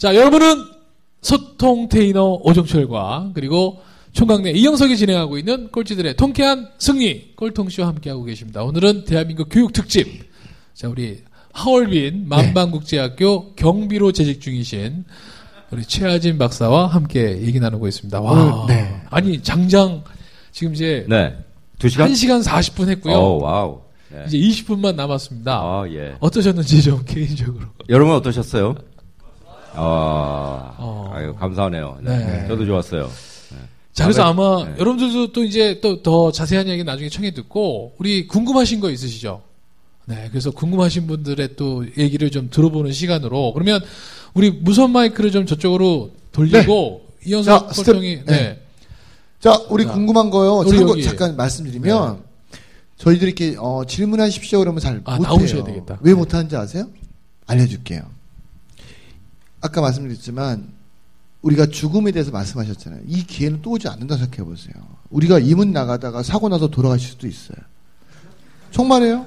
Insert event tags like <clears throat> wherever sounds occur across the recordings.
자, 여러분은 소통 테이너 오정철과 그리고 총각내 이영석이 진행하고 있는 꼴찌들의 통쾌한 승리 꼴통쇼 함께하고 계십니다. 오늘은 대한민국 교육 특집. 자, 우리 하얼빈 만방국제학교 경비로 재직 중이신 우리 최하진 박사와 함께 얘기 나누고 있습니다. 와. 오늘, 네. 아니, 장장 지금 이제 네. 두 시간? 1시간 40분 했고요. 오, wow. 네. 이제 20분만 남았습니다. 아, 예. 어떠셨는지 좀 <laughs> 개인적으로. 여러분 어떠셨어요? 아, 어. 아유, 감사하네요. 네. 네. 저도 좋았어요. 자, 그래서 아마 네. 여러분들도 또 이제 또 더 자세한 이야기 나중에 청해 듣고 우리 궁금하신 거 있으시죠? 네, 그래서 궁금하신 분들의 또 얘기를 좀 들어보는 시간으로 그러면 우리 무선 마이크를 좀 저쪽으로 돌리고 이현석 자, 스텝- 꼴통이 네. 네. 자, 우리 자, 궁금한 거요. 참고 네. 잠깐 말씀드리면 저희들이 이렇게 어, 질문하십시오 그러면 잘 아, 못해요. 나오셔야 되겠다. 왜 못하는지 아세요? 알려줄게요. 아까 말씀드렸지만 우리가 죽음에 대해서 말씀하셨잖아요. 이 기회는 또 오지 않는다 생각해 보세요. 우리가 이문 나가다가 사고 나서 돌아가실 수도 있어요. 정말이에요?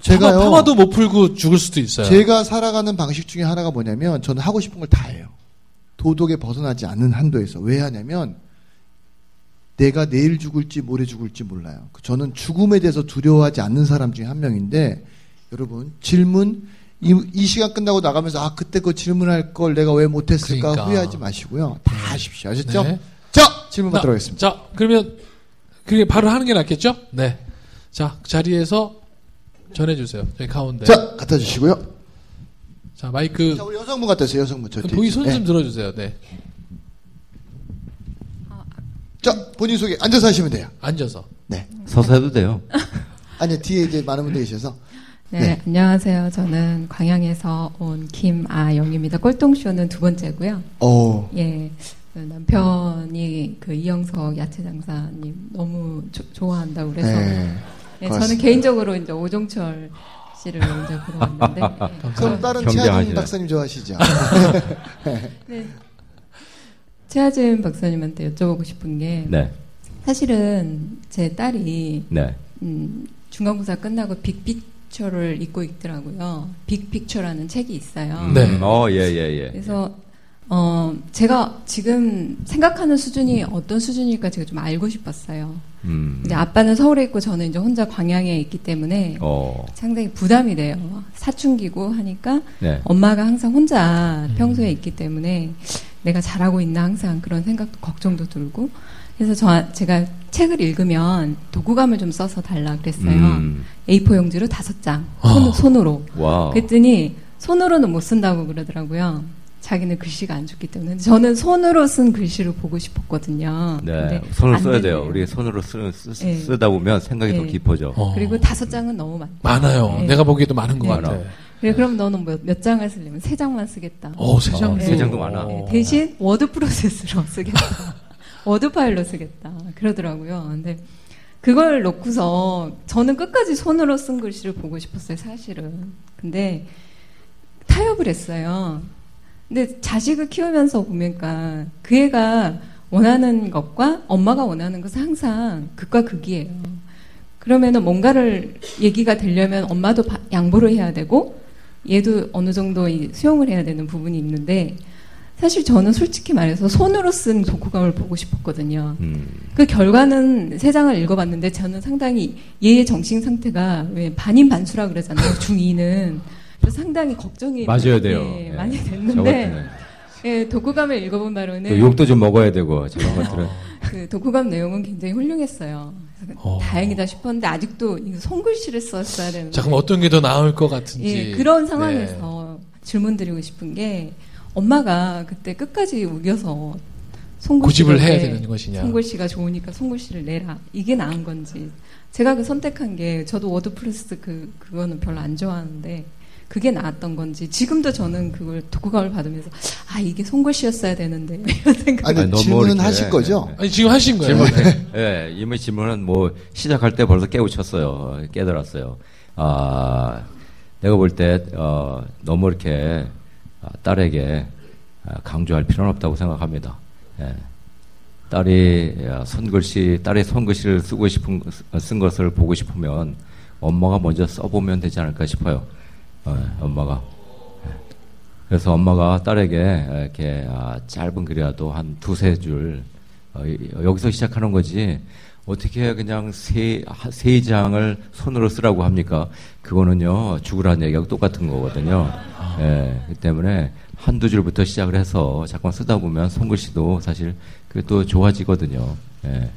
제가요. 파마, 도 못 풀고 죽을 수도 있어요. 제가 살아가는 방식 중에 하나가 뭐냐면 저는 하고 싶은 걸 다 해요. 도덕에 벗어나지 않는 한도에서 왜 하냐면 내가 내일 죽을지 모레 죽을지 몰라요. 저는 죽음에 대해서 두려워하지 않는 사람 중에 한 명인데 여러분 질문 이, 이 시간 끝나고 나가면서 아 그때 그 질문할 걸 내가 왜 못했을까 그러니까. 후회하지 마시고요. 다 하십시오. 아셨죠? 네. 자 질문 나- 받도록 하겠습니다. 자, 그러면 그게 바로 하는 게 낫겠죠? 네. 자, 자리에서 전해 주세요. 저희 가운데. 자 갖다 주시고요. 자, 마이크 자 우리 여성분 갖다 주세요. 여성분 저 뒤에. 보이 손좀 네. 들어 주세요. 네. 자 본인 소개 앉아서 하시면 돼요. 앉아서. 네. 서서 해도 돼요. 아니 뒤에 이제 많은 분들이 계셔서 네, 네. 안녕하세요. 저는 광양에서 온 김아영입니다. 꼴통쇼는 두 번째고요. 어 예, 그 남편이 그 이영석 야채 장사님 너무 조- 좋아한다고 그래서 네. 예, 고맙습니다. 저는 개인적으로 이제 오종철 씨를 이제 보러 왔는데 예, <laughs> 그럼 다른. 최하진 박사님 좋아하시죠? <laughs> <laughs> 네. 최하진 박사님한테 여쭤보고 싶은 게 네. 사실은 제 딸이 네. 음, 중간고사 끝나고 빅 픽처를 읽고 있더라고요. 빅픽처라는 책이 있어요. 음, 네. 어, 예, 예, 예. 그래서 어 제가 지금 생각하는 수준이 어떤 수준일까 제가 좀 알고 싶었어요. 음. 근데 아빠는 서울에 있고 저는 이제 혼자 광양에 있기 때문에 어, 상당히 부담이 돼요. 사춘기고 하니까 네. 엄마가 항상 혼자 평소에 있기 때문에 내가 잘하고 있나 항상 그런 생각도 걱정도 들고 그래서 저 제가 책을 읽으면 독후감을 좀 써서 달라 그랬어요. 음. A4 용지로 다섯 장 아. 손, 으로 wow. 그랬더니 손으로는 못 쓴다고 그러더라고요. 자기는 글씨가 안 좋기 때문에. 저는 손으로 쓴 글씨를 보고 싶었거든요. 네. 손을 안 써야 돼요. 되네요. 우리 손으로 쓰, 쓰, 예. 쓰다 보면 생각이 더 예. 깊어져. 어. 그리고 다섯 장은 너무 많다. 많아요. 네. 내가 보기에도 많은 것 네. 같아. 그래 그럼 너는 몇, 몇 장을 쓰려면 세 장만 쓰겠다. 어, 세 장. 어, 세 장도 많아. 네, 대신 워드 프로세스로 쓰겠다. <laughs> 워드 파일로 쓰겠다. 그러더라고요. 근데 그걸 놓고서 저는 끝까지 손으로 쓴 글씨를 보고 싶었어요, 사실은. 근데 타협을 했어요. 근데 자식을 키우면서 보니까 그 애가 원하는 것과 엄마가 원하는 것은 항상 극과 극이에요. 그러면은 뭔가를 얘기가 되려면 엄마도 바- 양보를 해야 되고 얘도 어느 정도 이 수용을 해야 되는 부분이 있는데 사실 저는 솔직히 말해서 손으로 쓴 독후감을 보고 싶었거든요. 음. 그 결과는 세 장을 읽어봤는데 저는 상당히 얘의 정신 상태가 왜 반인 반수라 그러잖아요. <laughs> 중2는 그래서 상당히 걱정이 맞아야 돼요. 예, 예. 많이 저 됐는데. 예, 독후감을 읽어본 바로는 또 욕도 좀 먹어야 되고, 저런 것들은. <laughs> 그 독후감 내용은 굉장히 훌륭했어요. 어. 다행이다 싶었는데 아직도 손글씨를 썼어야 되는. 자, 그럼 어떤 게 더 나을 것 같은지. 예, 그런 네. 상황에서 질문 드리고 싶은 게 엄마가 그때 끝까지 우겨서 손글씨를 고집을 해야 내. 되는 것이냐. 손글씨가 좋으니까 손글씨를 내라. 이게 나은 건지. 제가 그 선택한 게 저도 워드프로세스 그 그거는 별로 안 좋아하는데 그게 나았던 건지 지금도 저는 그걸 독후감을 받으면서 아 이게 손글씨였어야 되는데 <laughs> 이런 생각. 아니, 아니, 질문은 하실 거죠? 아니 지금 하신 거예요. 질문, 예, <laughs> 이미 질문은 뭐 시작할 때 벌써 깨우쳤어요. 깨달았어요. 아, 내가 볼때 어, 너무 이렇게 아, 딸에게 아, 강조할 필요는 없다고 생각합니다. 예. 딸이 아, 손글씨, 딸의 손글씨를 쓰고 싶은 쓴 것을 보고 싶으면 엄마가 먼저 써보면 되지 않을까 싶어요. 어, 엄마가. 예. 그래서 엄마가 딸에게 이렇게 아, 짧은 글이라도 한 두세 줄 어, 이- 여기서 시작하는 거지 어떻게 그냥 세, 하- 세 장을 손으로 쓰라고 합니까? 그거는요 죽으라는 얘기하고 똑같은 거거든요. 예, 그 때문에 한두 줄부터 시작을 해서 자꾸만 쓰다 보면 손글씨도 사실 그게 또 좋아지거든요. 예.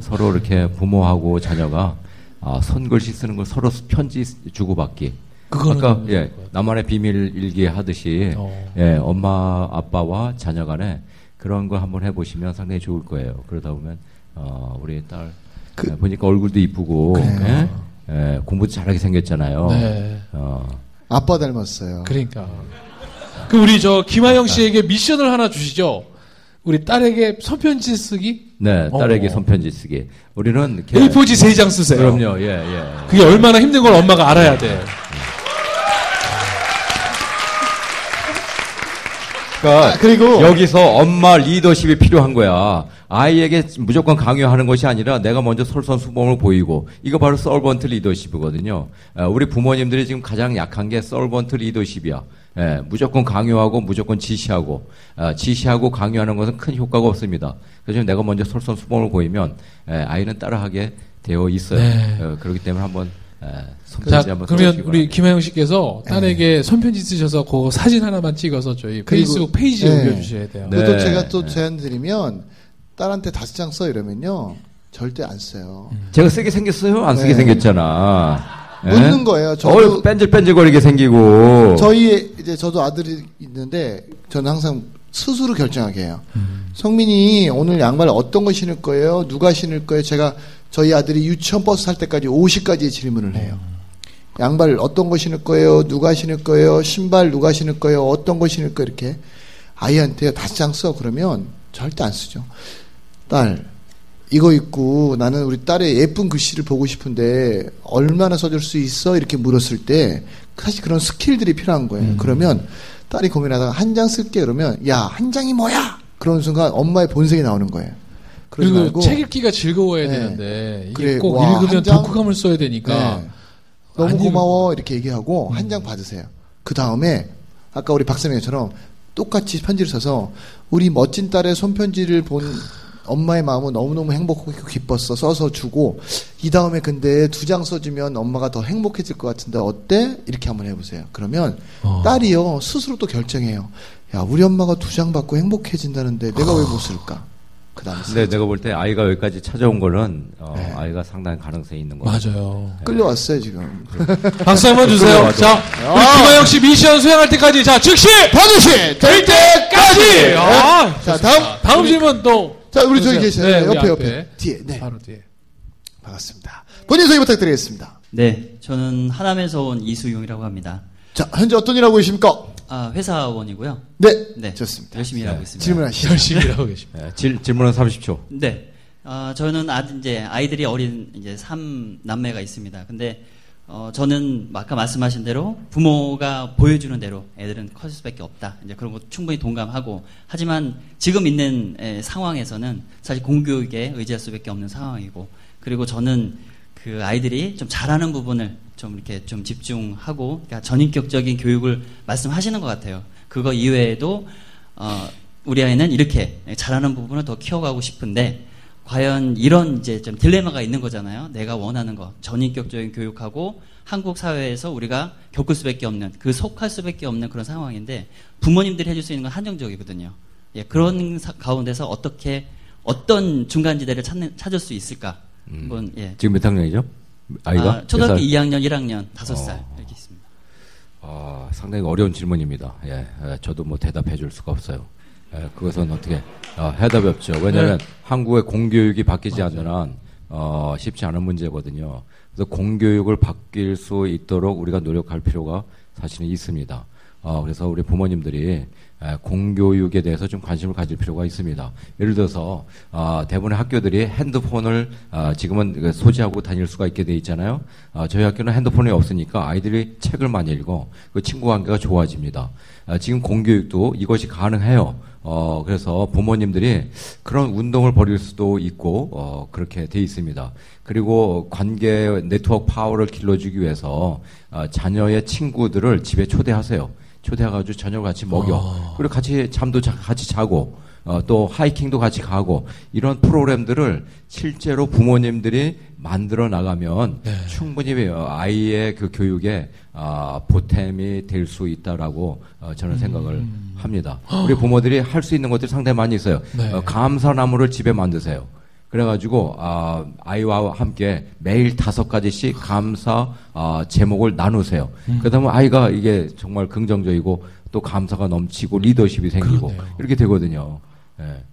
서로 이렇게 부모하고 자녀가 아, 손글씨 쓰는 걸 서로 편지 주고받기. 너무 예. 나만의 비밀 일기 하듯이 어. 예, 엄마 아빠와 자녀 간에 그런 거 한번 해보시면 상당히 좋을 거예요. 그러다 보면 어, 우리 딸 그- 예, 보니까 얼굴도 이쁘고 그래요. 예? 예, 공부도 잘하게 생겼잖아요. 네. 어, 아빠 닮았어요. 그러니까. 그 우리 저 김하영 씨에게 미션을 하나 주시죠. 우리 딸에게 손편지 쓰기. 네, 딸에게 어. 손편지 쓰기. 우리는 이렇게 A4지 세 장 쓰세요. 그럼요, 예, 예. 그게 얼마나 힘든 걸 엄마가 알아야 돼. 그러니까 아, 그리고- 여기서 엄마 리더십이 필요한 거야. 아이에게 무조건 강요하는 것이 아니라 내가 먼저 솔선수범을 보이고 이거 바로 서번트 리더십이거든요. 에, 우리 부모님들이 지금 가장 약한 게 서번트 리더십이야. 예, 무조건 강요하고 무조건 지시하고 아, 지시하고 강요하는 것은 큰 효과가 없습니다. 그래서 내가 먼저 솔선수범을 보이면 에, 아이는 따라하게 되어 있어요. 네. 어, 그렇기 때문에 한번 에, 자, 손편지 한번 그러면 우리. 김하영 씨께서 딸에게 손편지 쓰셔서 그 사진 하나만 찍어서 저희 페이스북 페이지에 네. 올려주셔야 돼요. 네. 그것도 제가 또 제안 드리면 딸한테 다섯 장 써 이러면요 절대 안 써요. 제가 쓰게 생겼어요? 안 쓰게 네. 생겼잖아. 예? 묻는 거예요. 저도- 어, 뺀질뺀질거리게 생기고. 저희 이제 저도 아들이 있는데 저는 항상 스스로 결정하게 해요. 성민이 오늘 양말 어떤 거 신을 거예요? 누가 신을 거예요? 제가 저희 아들이 유치원 버스 탈 때까지 50가지의 질문을 해요. 양말 어떤 거 신을 거예요? 누가 신을 거예요? 신발 누가 신을 거예요? 어떤 거 신을 거예요? 이렇게 아이한테 다섯 장 써. 그러면 절대 안 쓰죠. 딸, 이거 입고 나는 우리 딸의 예쁜 글씨를 보고 싶은데 얼마나 써줄 수 있어? 이렇게 물었을 때 사실 그런 스킬들이 필요한 거예요. 그러면 딸이 고민하다가 한 장 쓸게 그러면 야, 한 장이 뭐야? 그런 순간 엄마의 본색이 나오는 거예요. 그리고 말고 책 읽기가 즐거워야 네. 되는데 이게 그래, 꼭 와, 읽으면 한 장? 독후감을 써야 되니까 네. 너무 안 고마워 이렇게 얘기하고 한장 받으세요. 그 다음에 아까 우리 박세명처럼 똑같이 편지를 써서 우리 멋진 딸의 손편지를 본 엄마의 마음은 너무너무 행복하고 기뻤어 써서 주고 이 다음에 근데 두 장 써주면 엄마가 더 행복해질 것 같은데 어때? 이렇게 한번 해보세요. 그러면 어. 딸이요 스스로 또 결정해요. 야 우리 엄마가 두 장 받고 행복해진다는데 내가 왜못 쓸까? 그 다음에 근데 내가 볼 때 아이가 여기까지 찾아온 거는 어, 네. 아이가 상당히 가능성이 있는 거 같아요. 맞아요. 끌려왔어요 지금. <laughs> 박수 한번 주세요. 자, 우리 김하영 씨 미션 수행할 때까지 자 즉시 반드시 될 때까지. 아, 자 다음 다음 질문 또 자 우리 저기. 계세요. 네, 옆에 앞에. 옆에 뒤에 네 바로 뒤에. 반갑습니다. 본인 소개 부탁드리겠습니다. 네, 저는 하남에서 온 이수용이라고 합니다. 자 현재 어떤 일 하고 계십니까? 아, 회사원이고요. 네, 네. 좋습니다. 열심히 일하고 있습니다. 질문하시죠. <laughs> 열심히 일하고 계십니다. 예, 질, 질문은 30초. 네. 아, 저는 아, 이제 아이들이 어린 이제 삼 남매가 있습니다. 근데 어, 저는 아까 말씀하신 대로 부모가 보여주는 대로 애들은 커질 수밖에 없다. 이제 그런 거 충분히 동감하고 하지만 지금 있는 에, 상황에서는 사실 공교육에 의지할 수밖에 없는 상황이고 그리고 저는 그 아이들이 좀 잘하는 부분을 좀 이렇게 좀 집중하고 그러니까 전인격적인 교육을 말씀하시는 것 같아요. 그거 이외에도 어, 우리 아이는 이렇게 잘하는 부분을 더 키워가고 싶은데 과연 이런 이제 좀 딜레마가 있는 거잖아요. 내가 원하는 거 전인격적인 교육하고 한국 사회에서 우리가 겪을 수밖에 없는 그 속할 수밖에 없는 그런 상황인데 부모님들이 해줄 수 있는 건 한정적이거든요. 예, 그런 사- 가운데서 어떻게 어떤 중간지대를 찾는 찾을 수 있을까? 한번 예. 지금 몇 학년이죠? 아이가? 아, 초등학교 몇 살? 2학년, 1학년, 5살 어. 이렇게 있습니다. 아, 상당히 어려운 질문입니다. 예, 예, 저도 뭐 대답해 줄 수가 없어요. 예, 그것은 어떻게 아, 해답이 없죠. 왜냐하면 네. 한국의 공교육이 바뀌지 않는 한 어, 쉽지 않은 문제거든요. 그래서 공교육을 바뀔 수 있도록 우리가 노력할 필요가 사실은 있습니다. 어, 그래서 우리 부모님들이 에, 공교육에 대해서 좀 관심을 가질 필요가 있습니다. 예를 들어서 어, 대부분의 학교들이 핸드폰을 어, 지금은 그 소지하고 다닐 수가 있게 돼 있잖아요. 어, 저희 학교는 핸드폰이 없으니까 아이들이 책을 많이 읽어 그 친구 관계가 좋아집니다. 어, 지금 공교육도 이것이 가능해요. 어, 그래서 부모님들이 그런 운동을 벌일 수도 있고, 어, 그렇게 돼 있습니다. 그리고 관계 네트워크 파워를 길러주기 위해서, 어, 자녀의 친구들을 집에 초대하세요. 초대해가지고 저녁을 같이 먹여. 그리고 같이 잠도 자- 같이 자고, 어, 또 하이킹도 같이 가고, 이런 프로그램들을 실제로 부모님들이 만들어 나가면 네. 충분히 어, 아이의 그 교육에 아, 보탬이 될 수 있다라고 어, 저는 생각을 합니다. 우리 부모들이 할 수 있는 것들이 상당히 많이 있어요. 네. 어, 감사나무를 집에 만드세요. 그래가지고 아, 아이와 함께 매일 다섯 가지씩 감사 아, 제목을 나누세요. 그러다 아이가 이게 정말 긍정적이고 또 감사가 넘치고 리더십이 생기고 그러네요. 이렇게 되거든요. 예.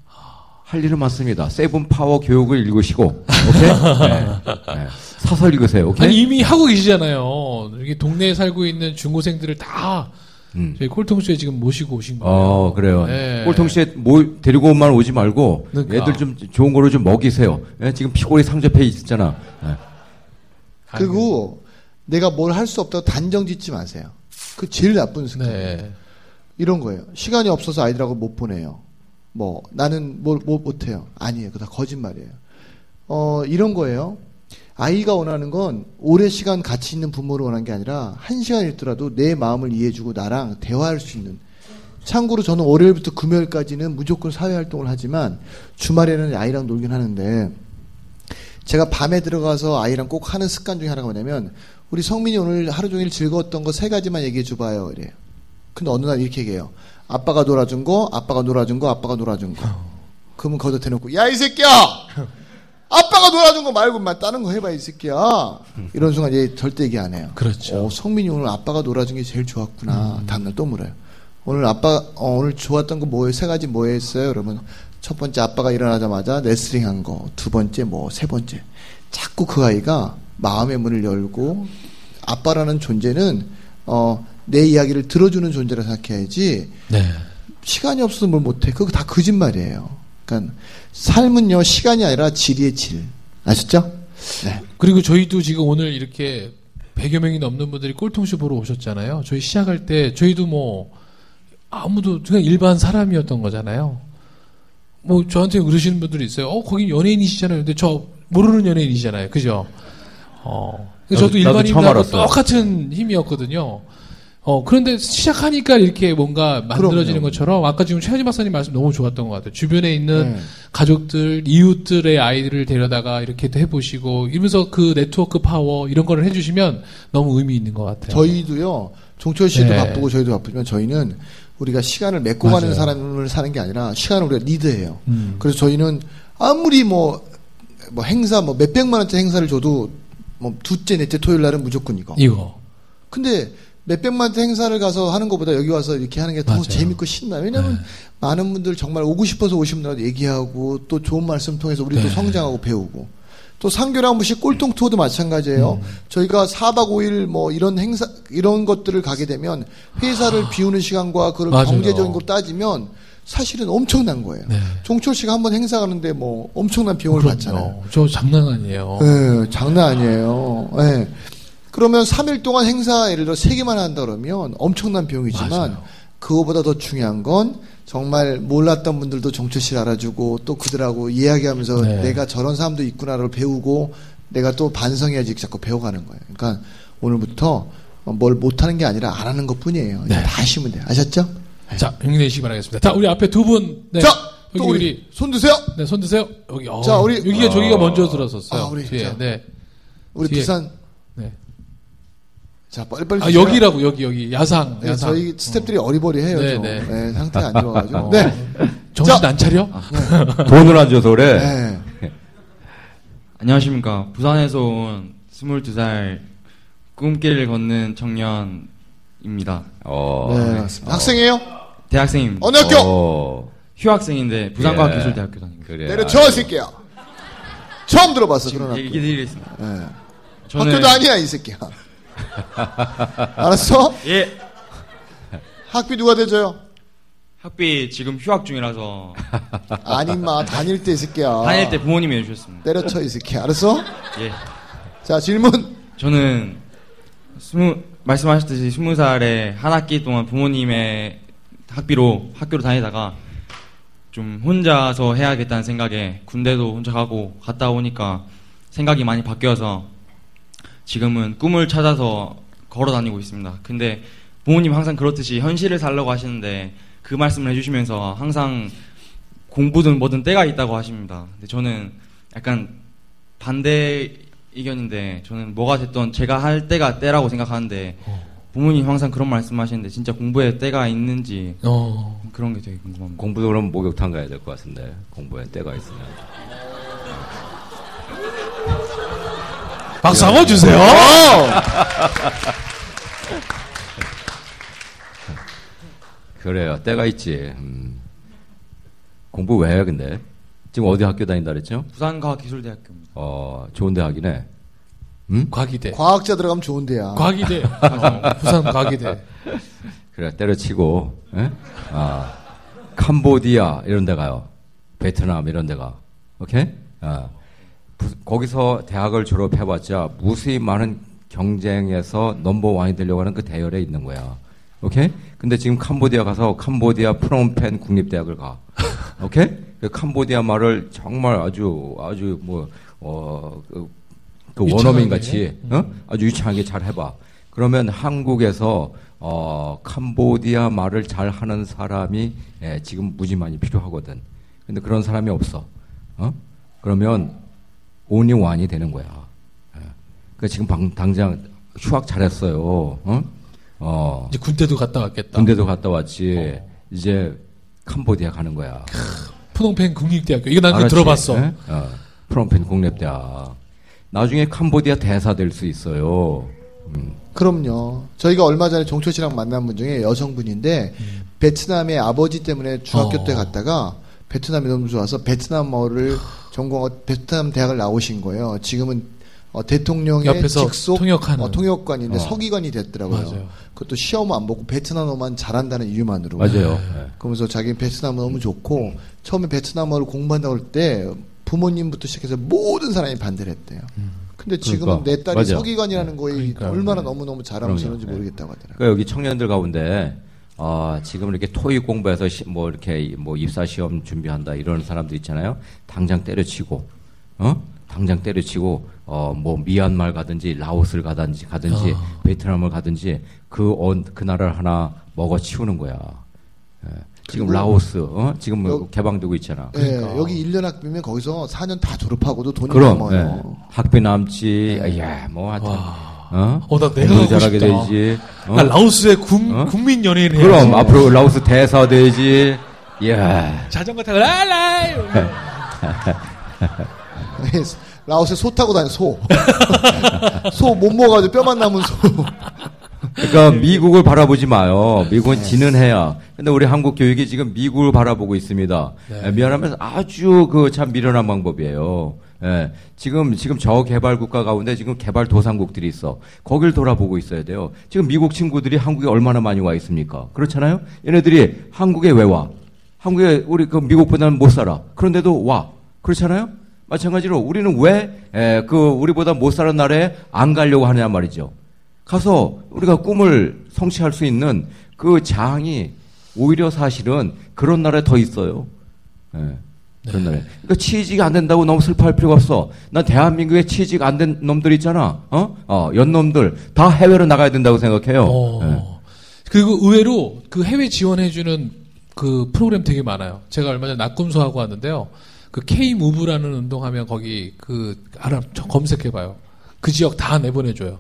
할 일은 많습니다. seven power 교육을 읽으시고, 오케이? 네. 네. 사설 읽으세요, 오케이? 아니 이미 하고 계시잖아요. 여기 동네에 살고 있는 중고생들을 다 음. 저희 꼴통쇼에 지금 모시고 오신 거예요. 어, 그래요. 네. 꼴통쇼에 뭐, 데리고만 오지 말고, 그러니까. 애들 좀 좋은 거로 좀 먹이세요. 예, 지금 피골이 상접해 있잖아. 예. 그리고 내가 뭘 할 수 없다고 단정 짓지 마세요. 그 제일 나쁜 습관. 네. 이런 거예요. 시간이 없어서 아이들하고 못 보내요. 뭐 나는 뭘, 뭐 못해요. 아니에요. 그거 다 거짓말이에요. 어 이런 거예요. 아이가 원하는 건 오래 시간 같이 있는 부모를 원하는 게 아니라 한 시간 있더라도 내 마음을 이해해주고 나랑 대화할 수 있는. 참고로 저는 월요일부터 금요일까지는 무조건 사회 활동을 하지만 주말에는 아이랑 놀긴 하는데 제가 밤에 들어가서 아이랑 꼭 하는 습관 중에 하나가 뭐냐면 우리 성민이 오늘 하루 종일 즐거웠던 거 세 가지만 얘기해 줘봐요 이래요. 근데 어느 날 이렇게 얘기해요. 아빠가 놀아준 거, 아빠가 놀아준 거, 아빠가 놀아준 거. 그러면 거기다 대놓고 야 이 새끼야! 아빠가 놀아준 거 말고만 다른 거 해봐 이 새끼야. 이런 순간 얘 절대 얘기 안 해요. 그렇죠. 어, 성민이 오늘 아빠가 놀아준 게 제일 좋았구나. 다음날 또 물어요. 오늘 아빠 어, 오늘 좋았던 거 뭐예요? 세 가지 뭐 했어요? 그러면 첫 번째 아빠가 일어나자마자 레슬링 한 거, 두 번째 뭐 세 번째. 자꾸 그 아이가 마음의 문을 열고 아빠라는 존재는 어, 내 이야기를 들어주는 존재라 생각해야지 네. 시간이 없어서 뭘 못해. 그거 다 거짓말이에요. 그러니까 삶은요 시간이 아니라 질이의 질. 아셨죠? 네. 그리고 저희도 지금 오늘 이렇게 100여 명이 넘는 분들이 꼴통쇼 보러 오셨잖아요. 저희 시작할 때 저희도 뭐 아무도 그냥 일반 사람이었던 거잖아요. 뭐 저한테 그러시는 분들이 있어요. 어, 거긴 연예인이시잖아요. 근데 저 모르는 연예인이잖아요. 그죠? 어. 근데 나도- 저도 일반인하고. 똑같은 힘이었거든요. 어, 그런데 시작하니까 이렇게 뭔가 만들어지는 그럼요. 것처럼 아까 지금 최하지 박사님 말씀 너무 좋았던 것 같아요. 주변에 있는 네. 가족들, 이웃들의 아이들을 데려다가 이렇게 또 해보시고 이러면서 그 네트워크 파워 이런 거를 해주시면 너무 의미 있는 것 같아요. 저희도요. 종철 씨도 네. 바쁘고 저희도 바쁘지만 저희는 우리가 시간을 메꿔 가는 맞아요. 사람을 사는 게 아니라 시간을 우리가 리드해요. 음. 그래서 저희는 아무리 뭐, 뭐 행사 뭐 몇백만 원짜리 행사를 줘도 뭐 두째 넷째 토요일 날은 무조건 이거. 이거 근데 몇백만 원 행사를 가서 하는 것보다 여기 와서 이렇게 하는 게 더. 재밌고 신나요. 왜냐면 네. 많은 분들 정말 오고 싶어서 오신 분들한테 얘기하고 또 좋은 말씀 통해서 우리 또 네. 성장하고 배우고 또 상교랑 한 번씩 꼴통 투어도 마찬가지예요. 음. 저희가 4박 5일 뭐 이런 행사 이런 것들을 가게 되면 회사를 비우는 시간과 그런 아. 맞아요. 경제적인 걸 따지면 사실은 엄청난 거예요. 네. 종철 씨가 한 번 행사 가는데 뭐 엄청난 비용을 그럼요. 받잖아요. 저 장난 아니에요. 예, 장난 아니에요. 예. 그러면 3일 동안 행사 예를 들어 3개만 한다 그러면 엄청난 비용이지만 맞아요. 그거보다 더 중요한 건 정말 몰랐던 분들도 씨를 알아주고 또 그들하고 이야기하면서 네. 내가 저런 사람도 있구나를 배우고 내가 또 반성해야지 자꾸 배워가는 거예요. 그러니까 오늘부터 뭘 못하는 게 아니라 안 하는 것 뿐이에요. 네. 다 하시면 돼요. 아셨죠? 자, 용인내시기 바라겠습니다. 자, 우리 앞에 두 분. 네. 자, 여기 또 우리, 우리 손 드세요. 네, 손 드세요. 여기. 어, 자, 우리- 여기가 저기가 어. 먼저 들어섰어요. 아, 우리, 뒤에. 자. 네. 우리 뒤에. 부산. 네. 자, 빨리빨리. 아, 주세요. 여기라고 여기 여기 야상. 네, 야상. 저희 스탭들이 어 리버리해요. 네, 좀. 네. 네, 상태가 안 좋아가지고. 어. 네. 정신 자. 안 차려? <laughs> 돈을 안 줘서 그래. 네. <laughs> 안녕하십니까. 부산에서 온 22살 꿈길을 걷는 청년입니다. 어. 네, 맞습니다. 학생이에요? 대학생입니다. 어느 학교? 어. 휴학생인데 예. 부산과학기술대학교 다닙니다. 그래. 내려쳐, 이 새끼야. 처음 들어봤어, 그런 학교. 얘기 드리겠습니다. 네. 저는 학교도 아니야, 이 새끼야. <laughs> 알았어? 예. 학비 누가 대줘요? 학비 지금 휴학 중이라서 <laughs> 아니 마 다닐 때 이 새끼야. 다닐 때 부모님이 해주셨습니다. 때려쳐 이 새끼. 알았어? 예. 자 질문. 저는 스무 말씀하셨듯이 스무 살에 한 학기 동안 부모님의 학비로 학교로 다니다가 좀 혼자서 해야겠다는 생각에 군대도 혼자 가고 갔다 오니까 생각이 많이 바뀌어서 지금은 꿈을 찾아서 걸어 다니고 있습니다. 근데 부모님 항상 그렇듯이 현실을 살려고 하시는데 그 말씀을 해주시면서 항상 공부든 뭐든 때가 있다고 하십니다. 근데 저는 약간 반대 의견인데 저는 뭐가 됐던 제가 할 때가 때라고 생각하는데 부모님 항상 그런 말씀하시는데 진짜 공부에 때가 있는지 어. 그런 게 되게 궁금합니다. 공부도 그럼 목욕탕 가야 될 것 같은데 공부에 때가 있으면. 박수 한번 주세요. 그래요. 때가 있지. 음. 공부 왜 해, 근데? 지금 어디 학교 다닌다 그랬죠? 부산과학기술대학교입니다. 어, 좋은 대학이네. 음? 과기대. 과학자 들어가면 좋은데야. 과기대. <laughs> 어, 부산 과기대. 그래, 때려치고, 예? 아, 캄보디아, 이런 데 가요. 베트남, 이런 데 가. 오케이? 아, 부- 거기서 대학을 졸업해봤자 무수히 많은 경쟁에서 넘버원이 되려고 하는 그 대열에 있는 거야. 오케이? 근데 지금 캄보디아 가서 캄보디아 프롬펜 국립대학을 가. 오케이? 그 캄보디아 말을 정말 아주, 아주 뭐, 어, 그, 그 원어민 같이, 어? 아주 유창하게 잘 해봐. 그러면 한국에서, 어, 캄보디아 말을 잘 하는 사람이, 예, 지금 무지 많이 필요하거든. 근데 그런 사람이 없어. 어? 그러면, 온리 완이 되는 거야. 예. 그 지금 방- 당장 휴학 잘했어요. 어? 어. 이제 군대도 갔다 왔겠다. 군대도 갔다 왔지. 이제 캄보디아 가는 거야. 푸놈펜 국립대학교. 이거 난 그거 알았지? 들어봤어. 예? 어, 프롬펜 국립대학. 나중에 캄보디아 대사 될 수 있어요. 음. 그럼요. 저희가 얼마 전에 종철 씨랑 만난 분 중에 여성분인데 베트남의 아버지 때문에 중학교 어. 때 갔다가 베트남이 너무 좋아서 베트남어를 전공하고 베트남 대학을 나오신 거예요. 지금은 어, 대통령의 옆에서 직속 통역하는. 어, 통역관인데 어. 서기관이 됐더라고요. 맞아요. 그것도 시험 안 보고 베트남어만 잘한다는 이유만으로. 맞아요. 예. 그러면서 자기 베트남어 너무 좋고 처음에 베트남어를 공부한다고 할 때 부모님부터 시작해서 모든 사람이 반대를 했대요. 근데 지금은 그러니까. 내 딸이 맞아요. 서기관이라는 거에 그러니까요. 얼마나 너무너무. 그런지 네. 모르겠다고 하더라고요. 그러니까 여기 청년들 가운데 어, 지금 이렇게 토익 공부해서 시- 뭐 이렇게 뭐 입사 시험 준비한다 이런 사람들 있잖아요. 당장 때려치고 어? 당장 때려치고 어 뭐 미얀마를 가든지 라오스를 가든지 가든지 어. 베트남을 가든지 그, 어, 그 나라를 하나 먹어 치우는 거야. 예. 지금 라오스 어? 지금 뭐 여- 개방되고 있잖아. 예, 여기 1년 학비면 거기서 4년 다 졸업하고도 돈이 그럼 남아요. 예. 학비 남지. 야, 뭐 하여튼 어? 어, 나 내가 공부 가고 잘하게 싶다. 되지. 어? 나 라오스의 국, 어? 국민 연예인 해야지. 그럼 앞으로 라오스 대사 되지. 야. 자전거 타고 랄라. 라오스에 소 타고 다녀 소. <laughs> 소 못 먹어가지고 뼈만 남은 소. 그러니까 미국을 바라보지 마요. 미국은 지는 해야. 근데 우리 한국 교육이 지금 미국을 바라보고 있습니다. 네. 예, 미안하면 아주 그 참 미련한 방법이에요. 예, 지금 지금 저 개발 국가 가운데 지금 개발 도상국들이 있어. 거길 돌아보고 있어야 돼요. 지금 미국 친구들이 한국에 얼마나 많이 와 있습니까? 그렇잖아요. 얘네들이 한국에 왜 와? 한국에 우리 그 미국보다는 못 살아. 그런데도 와. 그렇잖아요. 마찬가지로 우리는 왜그 우리보다 못 사는 나라에 안 가려고 하냐 말이죠. 가서 우리가 꿈을 성취할 수 있는 그 장이 오히려 사실은 그런 나라에 더 있어요. 예, 그런 나라에. 그러니까 취직이 안 된다고 너무 슬퍼할 필요가 없어. 난 대한민국에 취직 안 된 놈들 있잖아. 어? 어, 연놈들 다 해외로 나가야 된다고 생각해요. 어. 예. 그리고 의외로 그 해외 지원해 주는 그 프로그램 되게 많아요. 제가 얼마 전에 낙금소 하고 왔는데요. 그 K-무브라는 운동하면 거기 그 알아 저 검색해 봐요. 그 지역 다 내보내줘요.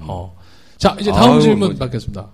어. 자 이제 다음 아유, 질문 뭐- 받겠습니다.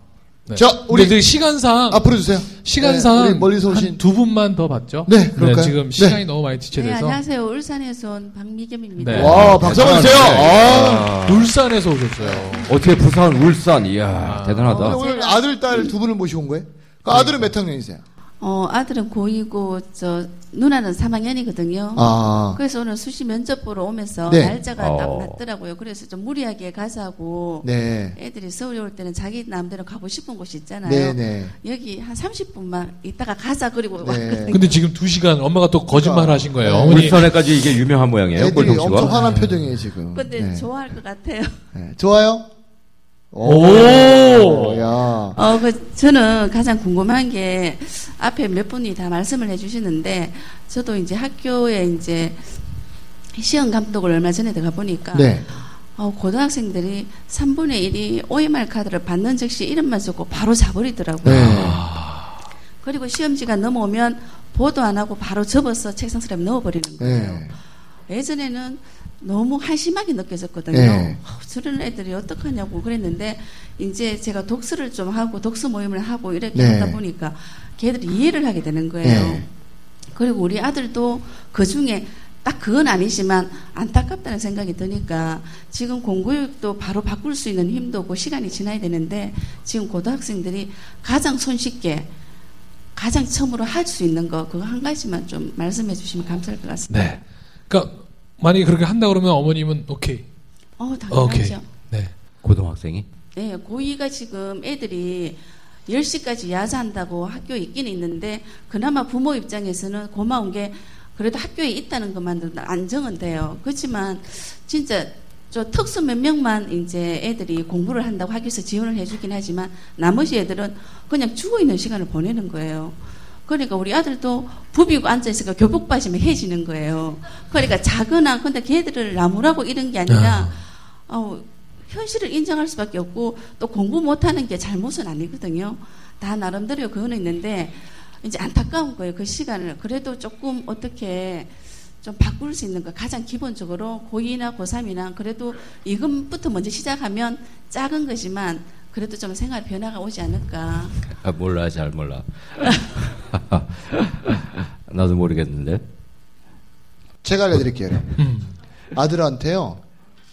네. 자, 우리- 근데 시간상 앞으로 주세요. 시간상 네, 멀리서 오신 한두 분만 더 받죠. 네, 그럴까요? 지금 네. 시간이 너무 많이 네, 지체돼서 안녕하세요. 울산에서 온 박미겸입니다. 네. 와, 박수 한번 주세요. 아. 울산에서 오셨어요. 어떻게 부산, 울산, 이야 아. 대단하다. 근데 오늘 아들, 딸 두 분을 모시고 온 거예요? 그 아들은 몇 학년이세요? 어, 아들은 고2고 저 누나는 3학년이거든요. 아. 그래서 오늘 수시 면접 보러 오면서 네. 날짜가 딱 어. 맞더라고요. 그래서 좀 무리하게 가자고 네. 애들이 서울에 올 때는 자기 마음대로 가고 싶은 곳이 있잖아요. 네, 네. 여기 한 30분만 있다가 가자 그리고 네. 왔거든요. 근데 지금 두 시간 엄마가 또 거짓말 하신 거예요. 네. 어머니 울산에까지 이게 유명한 모양이에요. 애들이 꼴통 엄청 씨가. 화난 표정이에요, 지금. 근데 네. 좋아할 것 같아요. 네. 좋아요? 오! 야. 어, 그, 저는 가장 궁금한 게 앞에 몇 분이 다 말씀을 해주시는데 저도 이제 학교에 이제 시험 감독을 얼마 전에 들어가 보니까 네. 어, 고등학생들이 3분의 1이 OMR 카드를 받는 즉시 이름만 쓰고 바로 자버리더라고요. 네. 그리고 시험지가 넘어오면 보도 안 하고 바로 접어서 책상 슬랩 넣어버리는 거예요. 네. 예전에는 너무 한심하게 느껴졌거든요. 네. 어, 저런 애들이 어떡하냐고 그랬는데 이제 제가 독서를 좀 하고 독서 모임을 하고 이렇게 네. 하다 보니까 걔들이 이해를 하게 되는 거예요. 네. 그리고 우리 아들도 그 중에 딱 그건 아니지만 안타깝다는 생각이 드니까 지금 공교육도 바로 바꿀 수 있는 힘도 없고 시간이 지나야 되는데 지금 고등학생들이 가장 손쉽게 가장 처음으로 할 수 있는 거 그거 한 가지만 좀 말씀해 주시면 감사할 것 같습니다. 네. 그러니까 만약에 그렇게 한다 그러면 어머님은 오케이. 어, 오케이. 당연하죠. 네. 고등학생이? 네, 고2가 지금 애들이 10시까지 야자한다고 학교에 있긴 있는데 그나마 부모 입장에서는 고마운 게 그래도 학교에 있다는 것만도 안정은 돼요. 그렇지만 진짜 저 특수 몇 명만 이제 애들이 공부를 한다고 학교에서 지원을 해주긴 하지만 나머지 애들은 그냥 죽어 있는 시간을 보내는 거예요. 그러니까 우리 아들도 부비고 앉아있으니까 교복 빠지면 해지는 거예요. 그러니까 작거나 근데 걔들을 나무라고 이런 게 아니라 어, 현실을 인정할 수밖에 없고 또 공부 못하는 게 잘못은 아니거든요. 다 나름대로 그거는 있는데 이제 안타까운 거예요. 그 시간을 그래도 조금 어떻게 좀 바꿀 수 있는 거 가장 기본적으로 고2나 고3이나 그래도 이금부터 먼저 시작하면 작은 거지만 그래도 좀 생활 변화가 오지 않을까. 아, 몰라, 잘 몰라. <laughs> 나도 모르겠는데. 제가 알려드릴게요. 음. 아들한테요,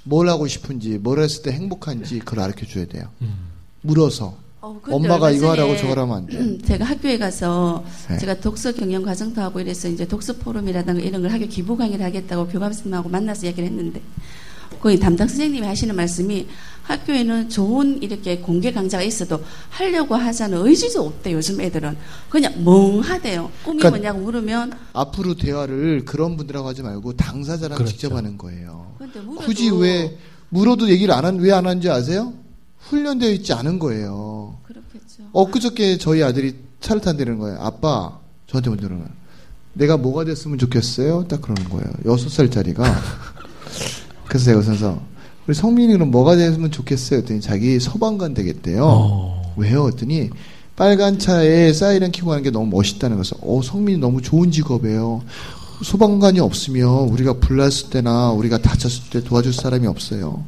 뭘 하고 싶은지, 뭘 했을 때 행복한지 그걸 가르쳐 줘야 돼요. 음. 물어서. 어, 엄마가 이거 하라고 저거 하면 안 돼. <clears throat> 제가 학교에 가서 네. 제가 독서 경영 과정도 하고 이래서 이제 독서 포럼이라든가 이런 걸 학교 기부 강의를 하겠다고 교감 선생님하고 만나서 이야기를 했는데 거기 담당 선생님이 하시는 말씀이 학교에는 좋은 이렇게 공개 강좌가 있어도 하려고 하자는 의지도 없대 요즘 애들은 그냥 멍하대요 꿈이 그러니까 뭐냐고 물으면 앞으로 대화를 그런 분들하고 하지 말고 당사자랑 그렇죠. 직접 하는 거예요. 근데 물어도 굳이 왜 물어도 얘기를 안 한 왜 안 하는지 아세요? 훈련되어 있지 않은 거예요. 그렇겠죠 엊그저께 저희 아들이 차를 탄다는 거예요. 아빠 저한테 먼저 거예요. 내가 뭐가 됐으면 좋겠어요? 딱 그러는 거예요. 여섯 살짜리가. 그래서 제가 웃어서 우리 성민이 그럼 뭐가 됐으면 좋겠어요? 했더니 자기 소방관 되겠대요. 어. 왜요? 했더니 빨간 차에 사이렌 켜고 하는 게 너무 멋있다는 거서 어 성민이 너무 좋은 직업이에요. 소방관이 없으면 우리가 불났을 때나 우리가 다쳤을 때 도와줄 사람이 없어요.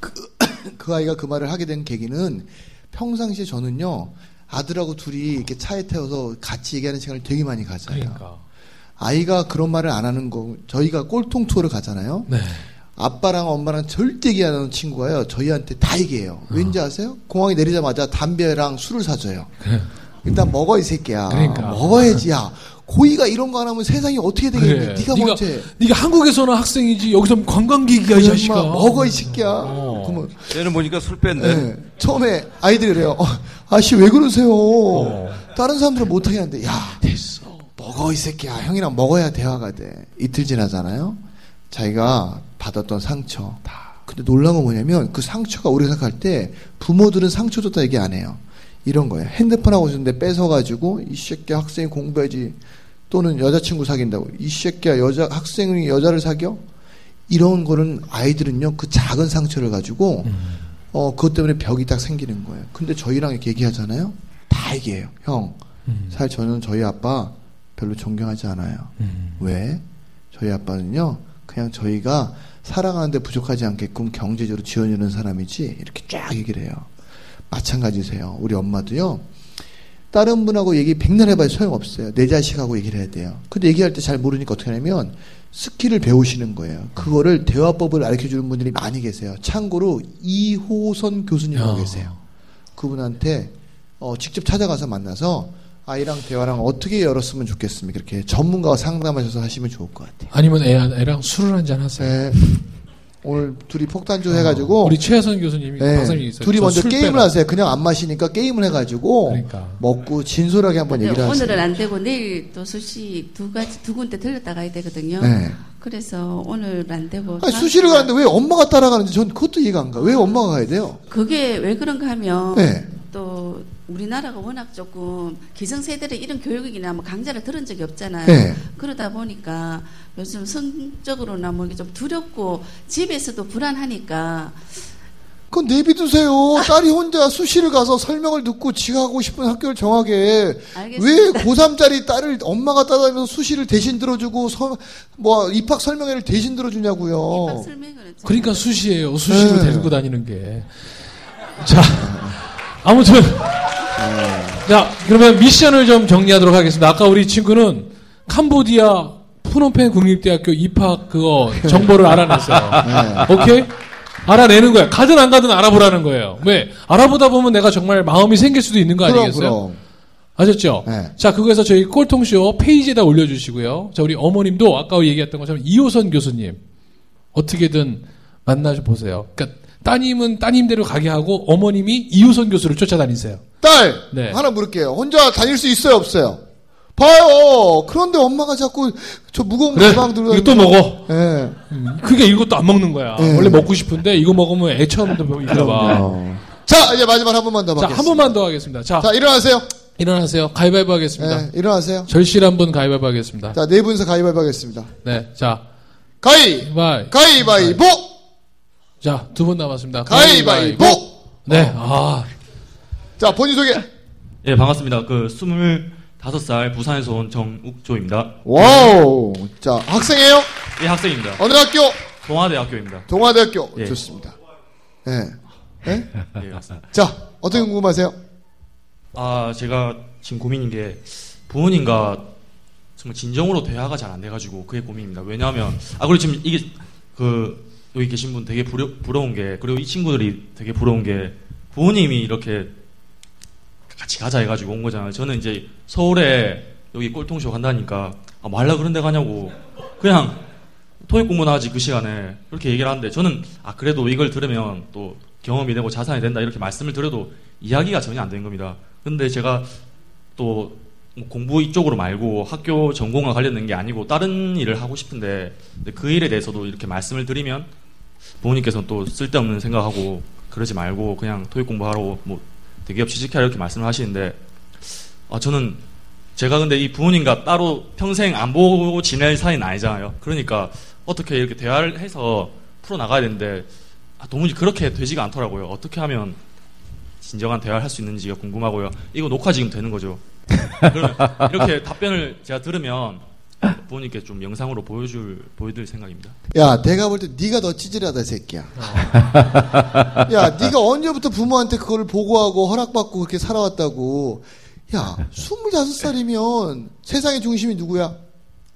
그, <coughs> 그 아이가 그 말을 하게 된 계기는 평상시에 저는요 아들하고 둘이 이렇게 차에 태워서 같이 얘기하는 시간을 되게 많이 가져요. 그러니까. 아이가 그런 말을 안 하는 거 저희가 꼴통 투어를 가잖아요. 네. 아빠랑 엄마랑 절대 얘기 안 하는 친구가요. 저희한테 다 얘기해요. 왠지 아세요? 공항에 내리자마자 담배랑 술을 사줘요. 일단 먹어 이 새끼야. 그러니까. 먹어야지 야. 고의가 이런 거 안 하면 세상이 어떻게 되겠니? 네가 네가, 먼저 해. 네가 한국에서는 학생이지 여기서 관광객이야 이 그래, 자식아. 먹어 이 새끼야. 어. 그러면 쟤는 보니까 술 뺀데. 네. 처음에 아이들이 그래요. 어, 아씨 왜 그러세요? 어. 다른 사람들은 못하게 하는데 야 됐어. 먹어 이 새끼야. 형이랑 먹어야 대화가 돼. 이틀 지나잖아요. 자기가 받았던 상처. 근데 놀라운 건 뭐냐면 그 상처가 우리가 생각할 때 부모들은 상처 줬다 얘기 안 해요. 이런 거예요. 핸드폰 하고 있는데 뺏어가지고 이 새끼 학생이 공부해야지 또는 여자친구 사귄다고 이 새끼야 여자 학생이 여자를 사겨 이런 거는 아이들은요 그 작은 상처를 가지고 어 그것 때문에 벽이 딱 생기는 거예요. 근데 저희랑 이렇게 얘기하잖아요. 다 얘기해요. 형 음. 사실 저는 저희 아빠 별로 존경하지 않아요. 음. 왜? 저희 아빠는요, 그냥 저희가 살아가는데 부족하지 않게끔 경제적으로 지원해주는 사람이지, 이렇게 쫙 얘기를 해요. 마찬가지세요. 우리 엄마도요, 다른 분하고 얘기 백날 해봐야 소용없어요. 내 자식하고 얘기를 해야 돼요. 근데 얘기할 때 잘 모르니까 어떻게 하냐면, 스킬을 배우시는 거예요. 그거를 대화법을 가르쳐 주는 분들이 많이 계세요. 참고로 이호선 교수님하고 야. 계세요. 그분한테 어, 직접 찾아가서 만나서 아이랑 대화랑 어떻게 열었으면 좋겠습니까? 이렇게 전문가와 상담하셔서 하시면 좋을 것 같아요. 아니면 애, 애랑 술을 한잔 하세요. 네. 오늘 둘이 폭탄주 해가지고 우리 최하선 교수님이 네, 박사님이 있어요. 둘이 저 먼저 술 게임을 빼라. 하세요. 그냥 안 마시니까 게임을 해가지고 그러니까. 먹고 진솔하게 한번 얘기를 하세요. 오늘은 안 되고 내일 또 수시 두 가지 두 군데 들렸다 가야 되거든요. 네. 그래서 오늘 안 되고 아니, 수시를 가는데 왜 엄마가 따라가는지 전 그것도 이해가 안 가. 왜 엄마가 가야 돼요? 그게 왜 그런가 하면 네. 또 우리나라가 워낙 조금 기성세대를 이런 교육이나 뭐 강좌를 들은 적이 없잖아요. 네. 그러다 보니까 요즘 성적으로나 뭐 이게 좀 두렵고 집에서도 불안하니까 그건 내비두세요. 딸이 혼자 수시를 가서 설명을 듣고 지가 하고 싶은 학교를 정하게. 왜 알겠습니다. 고3짜리 딸을 엄마가 따라다니면서 수시를 대신 들어주고 서, 뭐 입학 설명회를 대신 들어주냐고요. 입학 설명을 그러니까 수시예요. 수시로 네. 데리고 다니는 게. 자, 아무튼 자 그러면 미션을 좀 정리하도록 하겠습니다. 아까 우리 친구는 캄보디아 푸놈펜 국립대학교 입학 그거 정보를 알아냈어요. 오케이? 알아내는 거야. 가든 안 가든 알아보라는 거예요. 왜? 알아보다 보면 내가 정말 마음이 생길 수도 있는 거 아니겠어요? 그럼. 아셨죠? 네. 자, 그거에서 저희 꼴통쇼 페이지에다 올려주시고요. 자, 우리 어머님도 아까 얘기했던 것처럼 이호선 교수님 어떻게든 만나서 보세요. 그러니까 따님은 따님대로 가게 하고 어머님이 이호선 교수를 쫓아다니세요. 딸! 네. 하나 물을게요. 혼자 다닐 수 있어요, 없어요? 봐요! 그런데 엄마가 자꾸 저 무거운 그래, 가방 들고 이거 또 먹어. 예. 음, 그게 이것도 안 먹는 거야. 네. 원래 먹고 싶은데 이거 먹으면 애 처음부터 일까봐. 그럼요. 자, 이제 마지막 한 번만 더 자. 한 번만 더 하겠습니다. 자, 자, 일어나세요. 일어나세요. 가위바위보 하겠습니다. 예, 일어나세요. 절실한 분 가위바위보 하겠습니다. 자, 네 분이서 가위바위보 하겠습니다. 네, 자, 가위! 바위. 가위바위보! 자, 두 분 남았습니다. 가위바위보! 네, 아, 자, 본인 소개. 예, 반갑습니다. 그 25살 부산에서 온 정욱조입니다. Wow. 자, 학생이에요? 예, 학생입니다. 어느 학교? 동아대학교입니다. 동아대학교. 예. 좋습니다. 예. 예? <laughs> 예, 맞습니다. 자, 어떻게 궁금하세요? 아, 제가 지금 고민인 게 부모님과 정말 진정으로 대화가 잘 안 돼가지고 그게 고민입니다. 왜냐하면 아 그리고 지금 이게 그 여기 계신 분 되게 부러, 부러운 게 그리고 이 친구들이 되게 부러운 게 부모님이 이렇게 같이 가자 해가지고 온 거잖아요. 저는 이제 서울에 여기 꼴통쇼 간다니까 아, 말라 그런 데 가냐고 그냥 토익 공부나 하지 그 시간에 그렇게 얘기를 하는데 저는 아 그래도 이걸 들으면 또 경험이 되고 자산이 된다 이렇게 말씀을 드려도 이야기가 전혀 안 된 겁니다. 근데 제가 또뭐 공부 이쪽으로 말고 학교 전공과 관련된 게 아니고 다른 일을 하고 싶은데 그 일에 대해서도 이렇게 말씀을 드리면 부모님께서는 또 쓸데없는 생각하고 그러지 말고 그냥 토익 공부하러 뭐 대기업 취직하라 이렇게 말씀을 하시는데 아 저는 제가 근데 이 부모님과 따로 평생 안 보고 지낼 사이는 아니잖아요. 그러니까 어떻게 이렇게 대화를 해서 풀어 나가야 되는데 아, 도무지 그렇게 되지가 않더라고요. 어떻게 하면 진정한 대화를 할 수 있는지가 궁금하고요. 이거 녹화 지금 되는 거죠. 이렇게 답변을 제가 들으면 부모님께 좀 영상으로 보여줄 보여드릴 생각입니다. 야, 내가 볼 때 네가 더 찌질하다, 이 새끼야. 야, 네가 언제부터 부모한테 그걸 보고하고 허락받고 그렇게 살아왔다고. 야, 25살이면 세상의 중심이 누구야?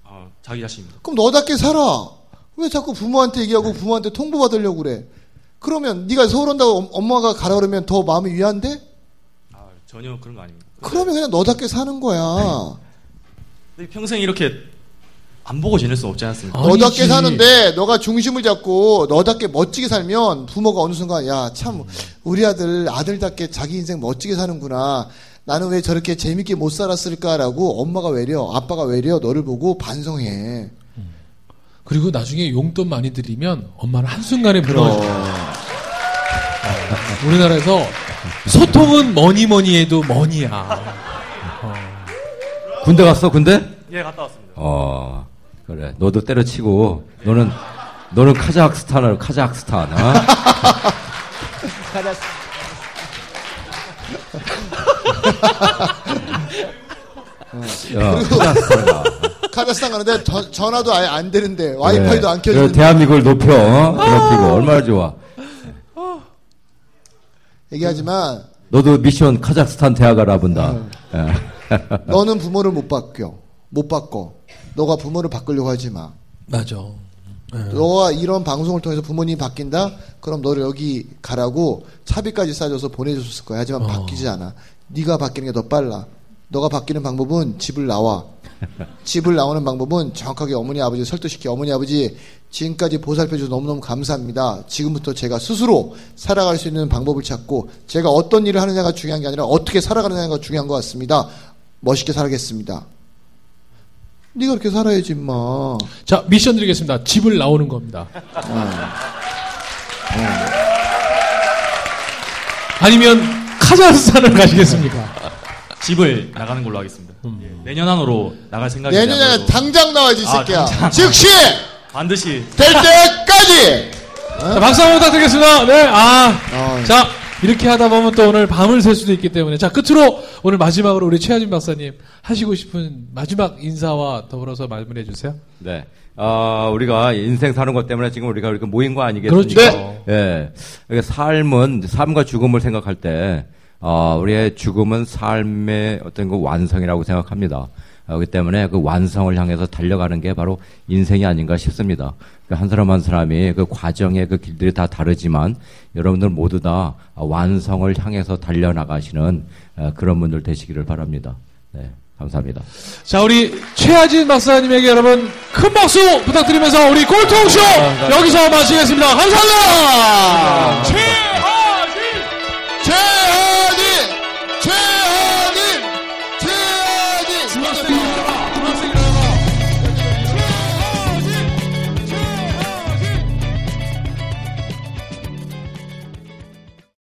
아, 자기 자신입니다. 그럼 너답게 살아. 왜 자꾸 부모한테 얘기하고 부모한테 통보받으려고 그래? 그러면 네가 서울 온다고 엄- 엄마가 가라 그러면 더 마음이 위안돼? 아, 전혀 그런 거 아닙니다. 그러면 그냥 너답게 사는 거야. 근데 평생 이렇게 안 보고 지낼 수 없지 않습니까? 너답게. 사는데 너가 중심을 잡고 너답게 멋지게 살면 부모가 어느 순간 야 참 우리 아들 아들답게 자기 인생 멋지게 사는구나. 나는 왜 저렇게 재밌게 못 살았을까라고 엄마가 외려 아빠가 외려 너를 보고 반성해. 그리고 나중에 용돈 많이 드리면 엄마는 한순간에 무너져. 우리나라에서 소통은 뭐니 뭐니 해도 뭐니야. 군대 갔어, 군대? 예, 갔다 왔습니다. 어, 그래. 너도 때려치고, 너는, 너는 카자흐스탄을, 카자흐스탄, 어? 야, 카자흐스탄 가. 카자흐스탄 가는데 전- 전화도 아예 안 되는데 와이파이도 안 켜지는데 대한민국을 높여, 어? 높이고, 얼마나 좋아. 얘기하지만 너도 미션 카자흐스탄 대학 알아본다. 예. <laughs> 너는 부모를 못 바뀌어 못 바꿔. 너가 부모를 바꾸려고 하지 마. 맞아. 너가 이런 방송을 통해서 부모님이 바뀐다? 그럼 너를 여기 가라고 차비까지 싸줘서 보내줬을 거야. 하지만 바뀌지 않아. 네가 바뀌는 게 더 빨라. 너가 바뀌는 방법은 집을 나와. 집을 나오는 방법은 정확하게 어머니 아버지 설득시켜 어머니 아버지 지금까지 보살펴줘서 너무너무 감사합니다. 지금부터 제가 스스로 살아갈 수 있는 방법을 찾고 제가 어떤 일을 하느냐가 중요한 게 아니라 어떻게 살아가느냐가 중요한 것 같습니다. 멋있게 살아겠습니다. 네가 그렇게 살아야지 마. 자, 미션 드리겠습니다. 집을 나오는 겁니다. 아니면 카자흐스탄을 가시겠습니까? 집을 나가는 걸로 하겠습니다. 예, 내년 안으로 나갈 생각이 내년에 당장 나와야지 이 아, 새끼야. 당장. 즉시 반드시 될 때까지. 자, 박수 한번 부탁드리겠습니다. 네, 아. 어, 자, 이렇게 하다 보면 또 오늘 밤을 샐 수도 있기 때문에. 자, 끝으로 오늘 마지막으로 우리 최하진 박사님 하시고 싶은 마지막 인사와 더불어서 말씀을 해주세요. 네. 어, 우리가 인생 사는 것 때문에 지금 우리가 이렇게 모인 거 아니겠습니까? 그렇죠. 예. 그러니까 삶은, 삶과 죽음을 생각할 때, 어, 우리의 죽음은 삶의 어떤 그 완성이라고 생각합니다. 어, 그렇기 때문에 그 완성을 향해서 달려가는 게 바로 인생이 아닌가 싶습니다. 그한 사람 한 사람이 그 과정의 그 길들이 다 다르지만 여러분들 모두 다 완성을 향해서 달려나가시는 어, 그런 분들 되시기를 바랍니다. 네. 감사합니다. 자, 우리 최하진 박사님에게 여러분 큰 박수 부탁드리면서 우리 꼴통쇼 여기서 마치겠습니다. 감사합니다! 최